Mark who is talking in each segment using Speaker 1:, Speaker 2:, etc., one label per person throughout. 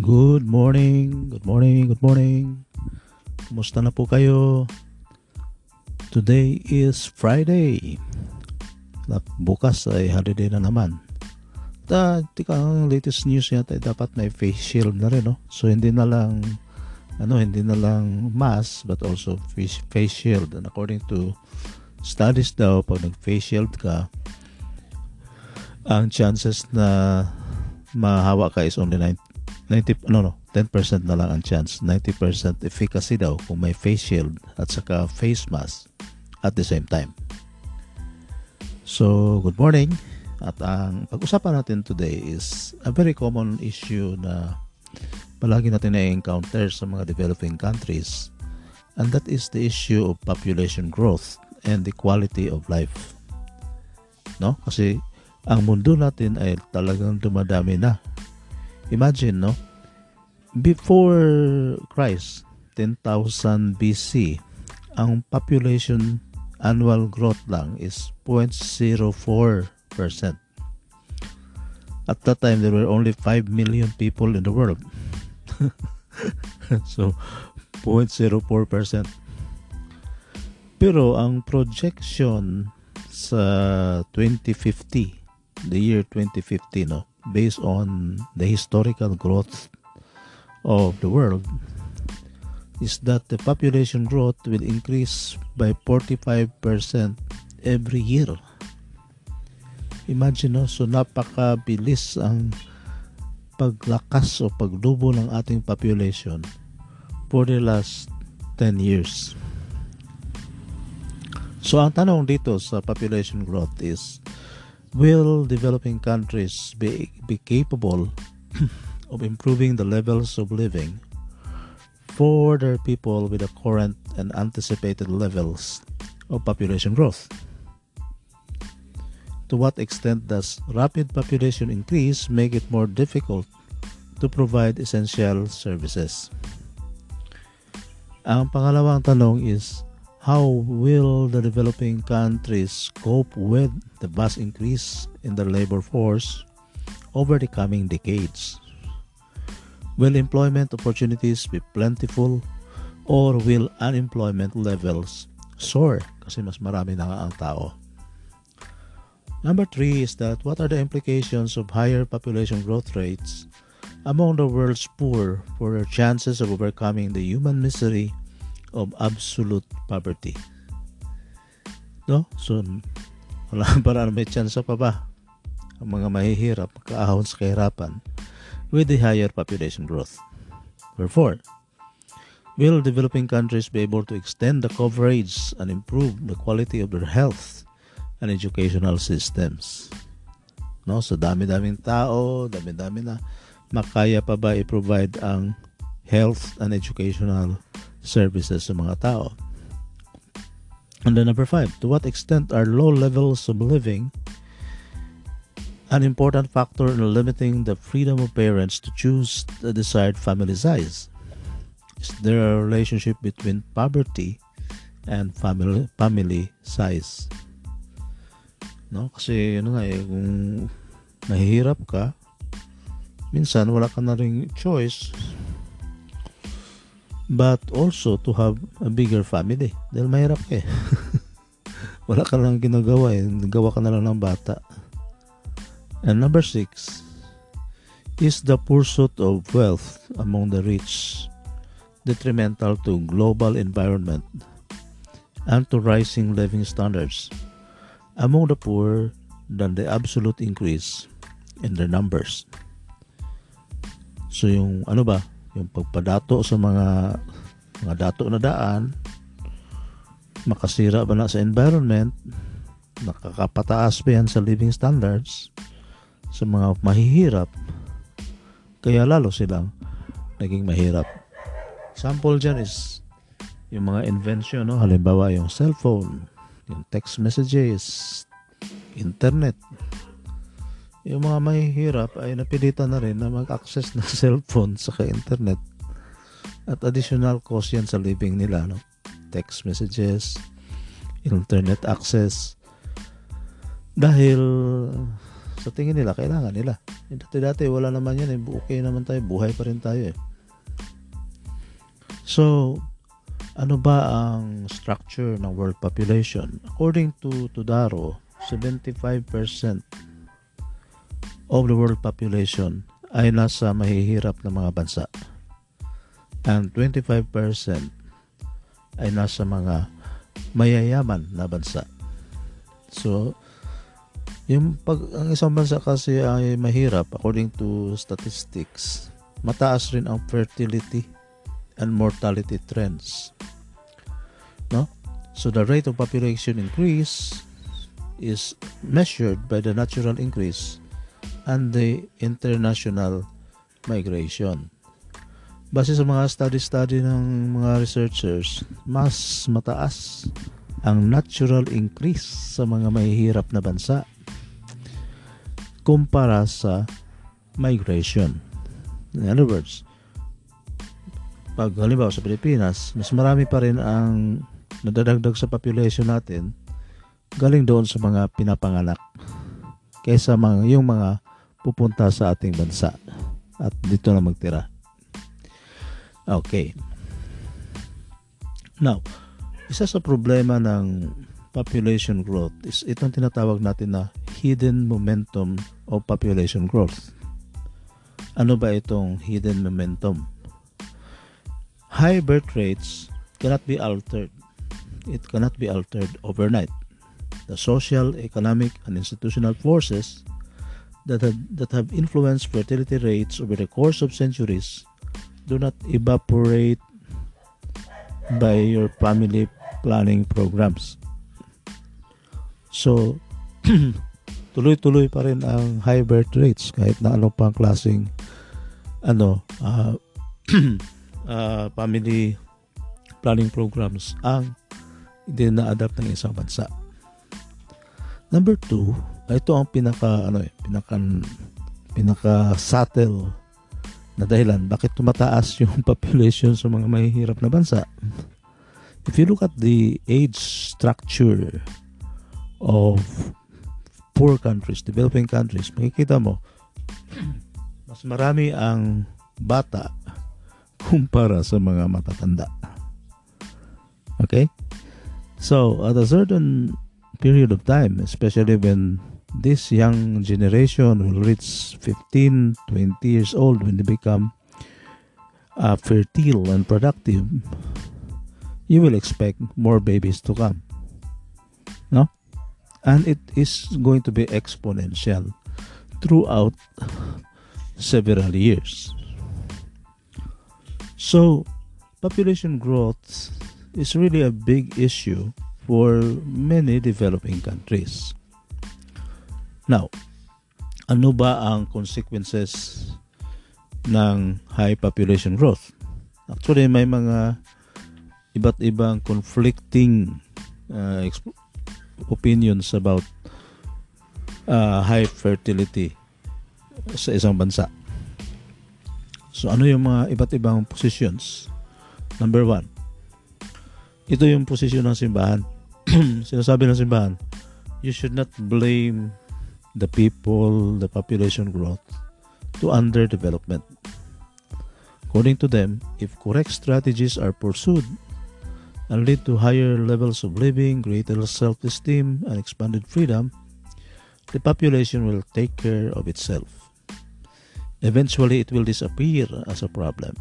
Speaker 1: Good morning, good morning, good morning. Kumusta na po kayo? Today is Friday. Bukas ay holiday na naman. Ta, tika, ang latest news yata ay dapat may face shield na rin, no? So hindi na lang ano, hindi na lang mask but also face, shield. And according to studies daw, pag nag-face shield ka, ang chances na mahawa ka is only 90 90 no no 10% na lang ang chance. 90% efficacy daw kung may face shield at saka face mask at the same time. So good morning. At ang pag-usapan natin today is a very common issue na palagi natin na-encounter sa mga developing countries and that is the issue of population growth and the quality of life. No? Kasi ang mundo natin ay talagang dumadami na Imagine, no? Before Christ, 10,000 BC, ang population annual growth lang is 0.04%. At that time, there were only 5 million people in the world. so, 0.04%. Pero ang projection sa 2050, the year 2050, no? Based on the historical growth of the world is that the population growth will increase by 45% every year. Imagine, no? so napakabilis ang paglakas o paglubo ng ating population for the last 10 years. So ang tanong dito sa population growth is, Will developing countries be, be capable of improving the levels of living for their people with the current and anticipated levels of population growth? To what extent does rapid population increase make it more difficult to provide essential services? Ang pangalawang tanong is, how will the developing countries cope with the vast increase in the labor force over the coming decades? Will employment opportunities be plentiful or will unemployment levels soar kasi mas marami na ang tao? Number three is that what are the implications of higher population growth rates among the world's poor for their chances of overcoming the human misery of absolute poverty. No? So, wala para may chance pa ba ang mga mahihirap kaahon sa kahirapan with the higher population growth. Therefore, will developing countries be able to extend the coverage and improve the quality of their health and educational systems? No, so dami-daming tao, dami-dami na makaya pa ba i-provide ang health and educational services sa mga tao. And then number five, to what extent are low levels of living an important factor in limiting the freedom of parents to choose the desired family size? Is there a relationship between poverty and family family size? No, kasi ano nga eh, kung mahihirap ka, minsan wala ka na ring choice but also to have a bigger family. Dahil mahirap ka eh. Wala ka lang ginagawa eh. Nagawa ka na lang ng bata. And number six is the pursuit of wealth among the rich detrimental to global environment and to rising living standards among the poor than the absolute increase in their numbers. So yung ano ba, yung pagpadato sa mga mga dato na daan makasira ba na sa environment nakakapataas ba yan sa living standards sa mga mahihirap. Kaya lalo silang naging mahirap. Sample dyan is yung mga invention no? halimbawa yung cellphone yung text messages internet yung mga mahihirap ay napilitan na rin na mag-access ng cellphone sa internet at additional cost yan sa living nila no? text messages internet access dahil sa tingin nila, kailangan nila. Eh, dati-dati, wala naman yan. Eh. Okay naman tayo. Buhay pa rin tayo eh. So, ano ba ang structure ng world population? According to Tudaro, 75% of the world population ay nasa mahihirap na mga bansa. And 25% ay nasa mga mayayaman na bansa. So, yung pag ang isang bansa kasi ay mahirap according to statistics, mataas rin ang fertility and mortality trends. No? So the rate of population increase is measured by the natural increase and the international migration. Base sa mga study-study ng mga researchers, mas mataas ang natural increase sa mga mahihirap na bansa kumpara sa migration. In other words, pag halimbawa sa Pilipinas, mas marami pa rin ang nadadagdag sa population natin galing doon sa mga pinapanganak kaysa mga, yung mga pupunta sa ating bansa at dito na magtira. Okay. Now, isa sa problema ng population growth is itong tinatawag natin na hidden momentum of population growth. Ano ba itong hidden momentum? High birth rates cannot be altered. It cannot be altered overnight. The social, economic, and institutional forces that have, that have influenced fertility rates over the course of centuries do not evaporate by your family planning programs. So, tuloy-tuloy pa rin ang high birth rates kahit na ano pang klaseng ano uh, uh, family planning programs ang hindi na-adapt ng isang bansa. Number two, ito ang pinaka ano eh, pinaka pinaka subtle na dahilan bakit tumataas yung population sa mga mahihirap na bansa. If you look at the age structure of poor countries, developing countries, makikita mo, mas marami ang bata kumpara sa mga matatanda. Okay? So, at a certain period of time, especially when this young generation will reach 15, 20 years old, when they become uh, fertile and productive, you will expect more babies to come. No? and it is going to be exponential throughout several years. So, population growth is really a big issue for many developing countries. Now, ano ba ang consequences ng high population growth? Actually, may mga iba't ibang conflicting uh, opinions about uh, high fertility sa isang bansa. So ano yung mga iba't ibang positions? Number one, ito yung posisyon ng simbahan. Sinasabi ng simbahan, you should not blame the people, the population growth to underdevelopment. According to them, if correct strategies are pursued and lead to higher levels of living, greater self esteem, and expanded freedom, the population will take care of itself. Eventually, it will disappear as a problem.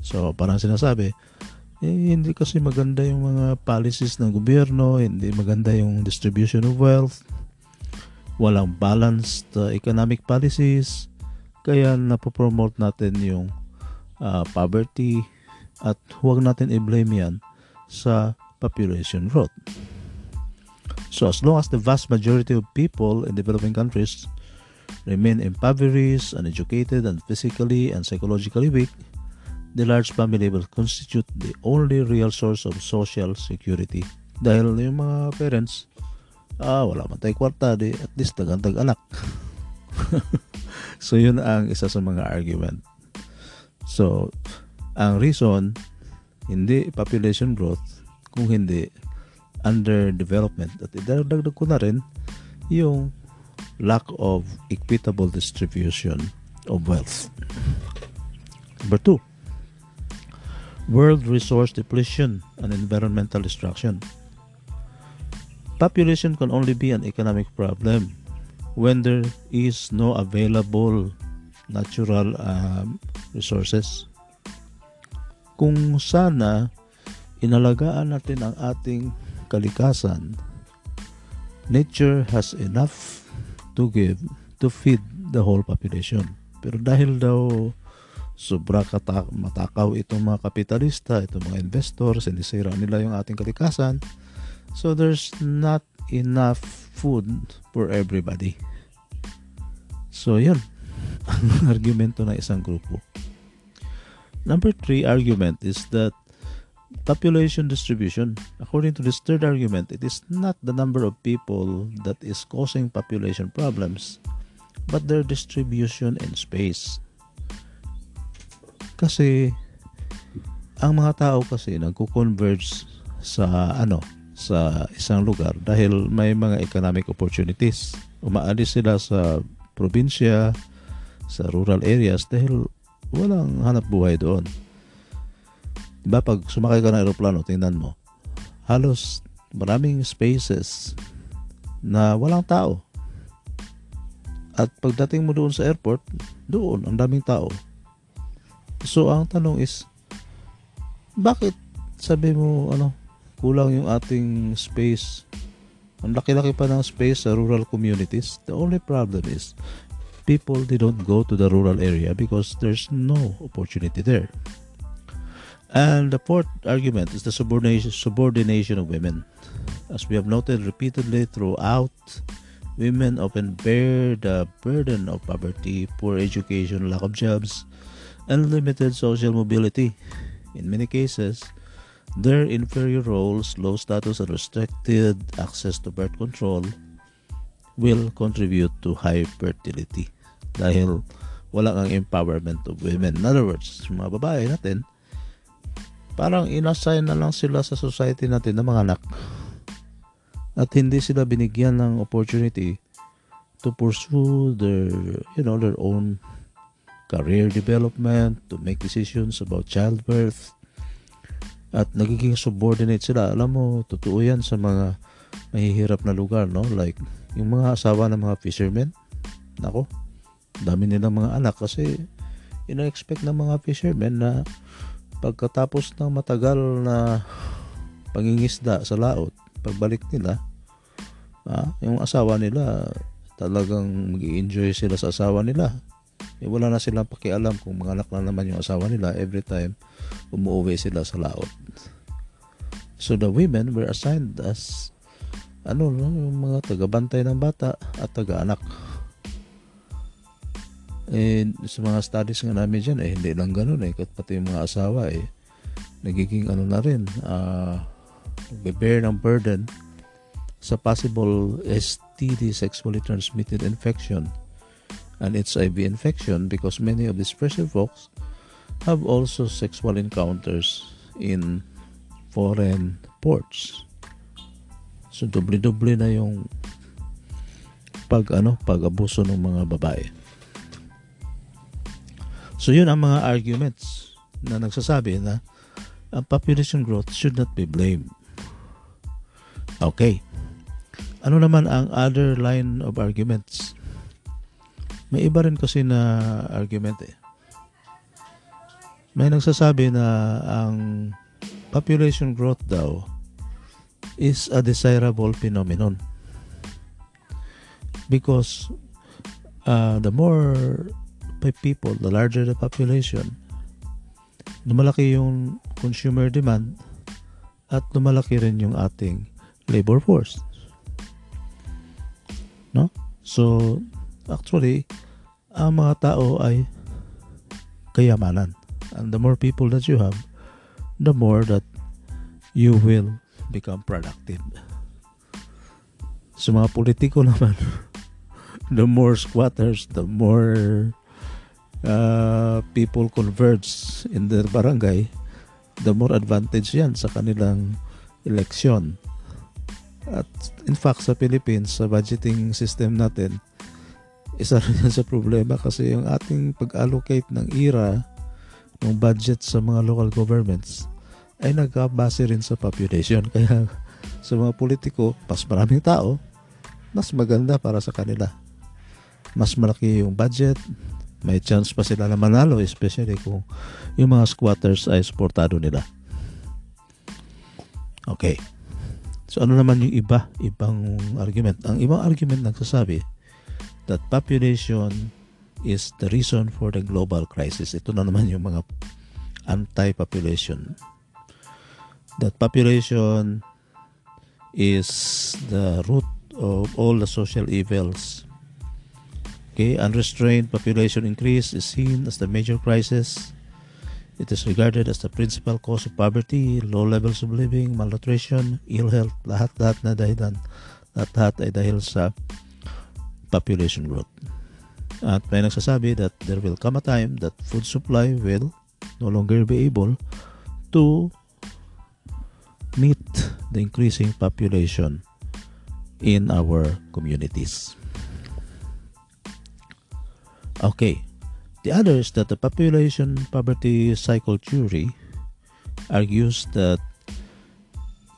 Speaker 1: So, parang sinasabi, eh, hindi kasi maganda yung mga policies ng gobyerno, hindi maganda yung distribution of wealth, walang balanced uh, economic policies, kaya napopromote natin yung uh, poverty at huwag natin i-blame yan sa population growth. So as long as the vast majority of people in developing countries remain impoverished, uneducated, and physically and psychologically weak, the large family will constitute the only real source of social security. Dahil yung mga parents, ah, wala man tayo kwarta, di, at least tagantag anak. so yun ang isa sa mga argument. So, ang reason hindi population growth kung hindi underdevelopment at idadagdag ko na rin yung lack of equitable distribution of wealth. Number two, world resource depletion and environmental destruction. Population can only be an economic problem when there is no available natural um, resources. Kung sana inalagaan natin ang ating kalikasan, nature has enough to give to feed the whole population. Pero dahil daw sobra matakaw itong mga kapitalista, itong mga investors, sinisira nila yung ating kalikasan, so there's not enough food for everybody. So, yun. Ang argumento ng isang grupo. Number three argument is that population distribution. According to this third argument, it is not the number of people that is causing population problems, but their distribution in space. Kasi ang mga tao kasi nagko-converge sa ano sa isang lugar dahil may mga economic opportunities. Umaalis sila sa probinsya, sa rural areas dahil walang hanap buhay doon. Diba pag sumakay ka ng aeroplano, tingnan mo, halos maraming spaces na walang tao. At pagdating mo doon sa airport, doon ang daming tao. So ang tanong is, bakit sabi mo ano, kulang yung ating space? Ang laki-laki pa ng space sa rural communities. The only problem is, people they don't go to the rural area because there's no opportunity there. And the fourth argument is the subordination, subordination of women. As we have noted repeatedly throughout, women often bear the burden of poverty, poor education, lack of jobs, and limited social mobility. In many cases, their inferior roles, low status, and restricted access to birth control will contribute to high fertility dahil wala kang empowerment of women. In other words, mga babae natin, parang inassign na lang sila sa society natin ng mga anak at hindi sila binigyan ng opportunity to pursue their you know their own career development to make decisions about childbirth at nagiging subordinate sila alam mo totoo yan sa mga mahihirap na lugar no like yung mga asawa ng mga fishermen nako dami nilang mga anak kasi ina-expect ng mga fishermen na pagkatapos ng matagal na pangingisda sa laot, pagbalik nila, ah, yung asawa nila, talagang mag enjoy sila sa asawa nila. Eh, wala na silang pakialam kung mga anak na naman yung asawa nila every time umuwi sila sa laot. So the women were assigned as ano, no, yung mga tagabantay ng bata at taga-anak. Eh, sa mga studies nga namin dyan, eh, hindi lang ganun eh. Pati yung mga asawa eh, nagiging ano na rin, uh, bear ng burden sa possible STD, sexually transmitted infection and HIV infection because many of these pressure folks have also sexual encounters in foreign ports. So doble-doble na yung pag ano, pag-abuso ng mga babae. So yun ang mga arguments na nagsasabi na ang population growth should not be blamed. Okay. Ano naman ang other line of arguments? May iba rin kasi na argument eh. May nagsasabi na ang population growth daw is a desirable phenomenon. Because uh, the more people, the larger the population, lumalaki yung consumer demand at lumalaki rin yung ating labor force. No? So, actually, ang mga tao ay kayamanan. And the more people that you have, the more that you will become productive. Sa mga politiko naman, the more squatters, the more uh, people converge in their barangay, the more advantage yan sa kanilang eleksyon. At in fact, sa Philippines, sa budgeting system natin, isa rin yan sa problema kasi yung ating pag-allocate ng IRA ng budget sa mga local governments ay nagkabase rin sa population. Kaya sa mga politiko, mas maraming tao, mas maganda para sa kanila. Mas malaki yung budget, may chance pa sila na manalo, especially kung yung mga squatters ay supportado nila. Okay. So ano naman yung iba, ibang argument? Ang ibang argument nagsasabi that population is the reason for the global crisis. Ito na naman yung mga anti-population. That population is the root of all the social evils. Okay, unrestrained population increase is seen as the major crisis. It is regarded as the principal cause of poverty, low levels of living, malnutrition, ill health, lahat-lahat na dahilan. Lahat-lahat ay dahil sa population growth. At may nagsasabi that there will come a time that food supply will no longer be able to meet the increasing population in our communities. Okay. The other is that the population poverty cycle theory argues that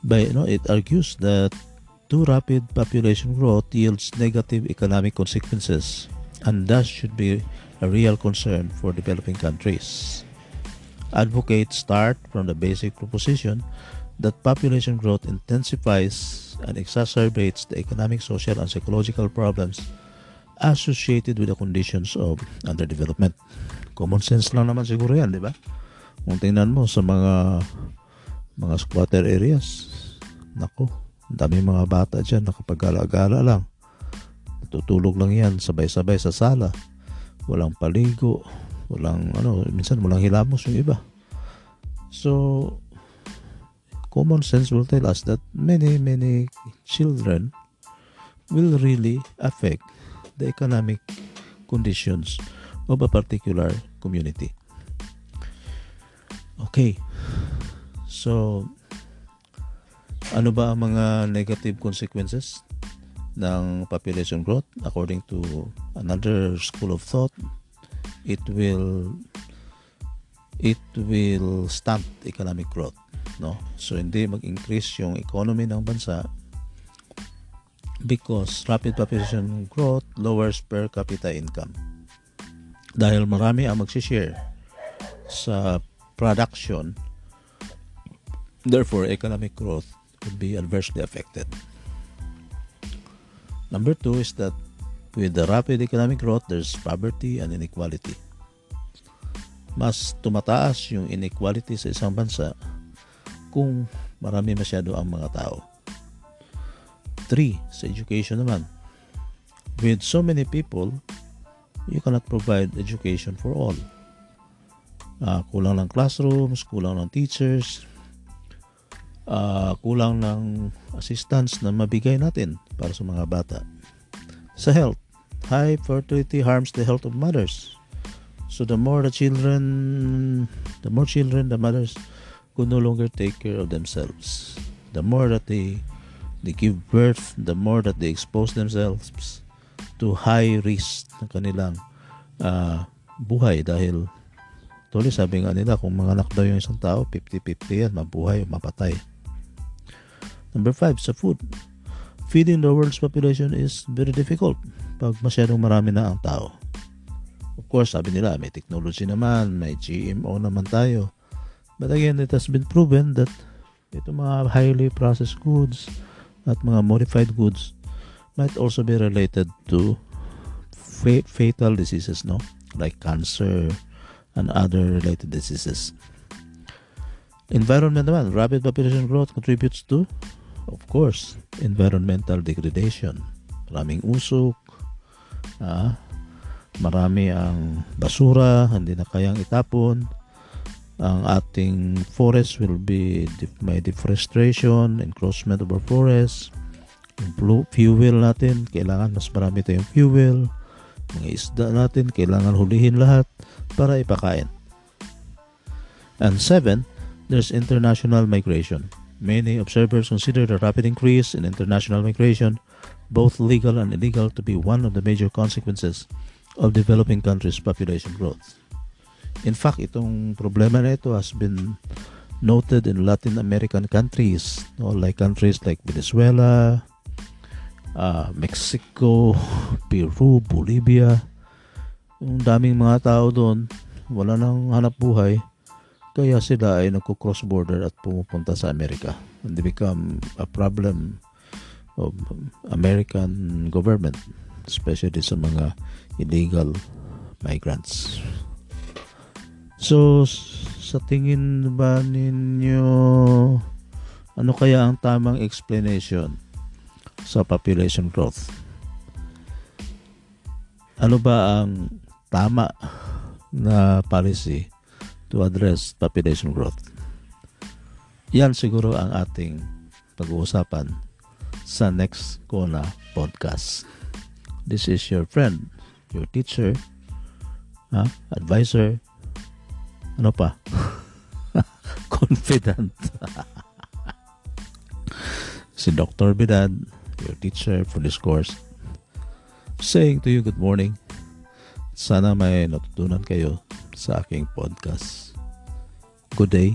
Speaker 1: by you know it argues that too rapid population growth yields negative economic consequences and thus should be a real concern for developing countries. Advocates start from the basic proposition that population growth intensifies and exacerbates the economic, social, and psychological problems associated with the conditions of underdevelopment. Common sense lang naman siguro yan, di ba? Kung tingnan mo sa mga mga squatter areas, nako, dami mga bata dyan nakapag-gala-gala lang. Tutulog lang yan, sabay-sabay sa sala. Walang paligo, walang ano, minsan walang hilamos yung iba. So, common sense will tell us that many, many children will really affect the economic conditions of a particular community. Okay. So, ano ba ang mga negative consequences ng population growth? According to another school of thought, it will it will stunt economic growth no so hindi mag-increase yung economy ng bansa because rapid population growth lowers per capita income dahil marami ang magsishare sa production therefore economic growth would be adversely affected number two is that with the rapid economic growth there's poverty and inequality mas tumataas yung inequality sa isang bansa kung marami masyado ang mga tao. 3. Sa education naman. With so many people, you cannot provide education for all. Uh, kulang ng classrooms, kulang ng teachers, uh, kulang ng assistance na mabigay natin para sa mga bata. Sa health, high fertility harms the health of mothers. So the more the children, the more children the mothers could no longer take care of themselves. The more that they they give birth, the more that they expose themselves to high risk ng kanilang uh, buhay dahil tuloy sabi nga nila kung mga anak daw yung isang tao 50-50 yan mabuhay o mapatay number 5 sa food feeding the world's population is very difficult pag masyadong marami na ang tao of course sabi nila may technology naman may GMO naman tayo But again, it has been proven that ito mga highly processed goods at mga modified goods might also be related to fa- fatal diseases, no? Like cancer and other related diseases. Environment naman, rapid population growth contributes to, of course, environmental degradation. Maraming usok, ah, marami ang basura, hindi na kayang itapon, ang ating forest will be may deforestation, encroachment of our forest, yung fuel natin, kailangan mas marami tayong fuel, mga isda natin, kailangan hulihin lahat para ipakain. And seven, there's international migration. Many observers consider the rapid increase in international migration both legal and illegal, to be one of the major consequences of developing countries' population growth. In fact, itong problema na ito has been noted in Latin American countries, no? like countries like Venezuela, uh, Mexico, Peru, Bolivia. Yung daming mga tao doon, wala nang hanap buhay, kaya sila ay nagko-cross border at pumupunta sa Amerika. And they become a problem of American government, especially sa mga illegal migrants. So, sa tingin ba ninyo, ano kaya ang tamang explanation sa population growth? Ano ba ang tama na policy to address population growth? Yan siguro ang ating pag-uusapan sa next Kona podcast. This is your friend, your teacher, huh? advisor, ano pa? Confident. si Dr. Bidad, your teacher for this course, saying to you good morning. Sana may natutunan kayo sa aking podcast. Good day.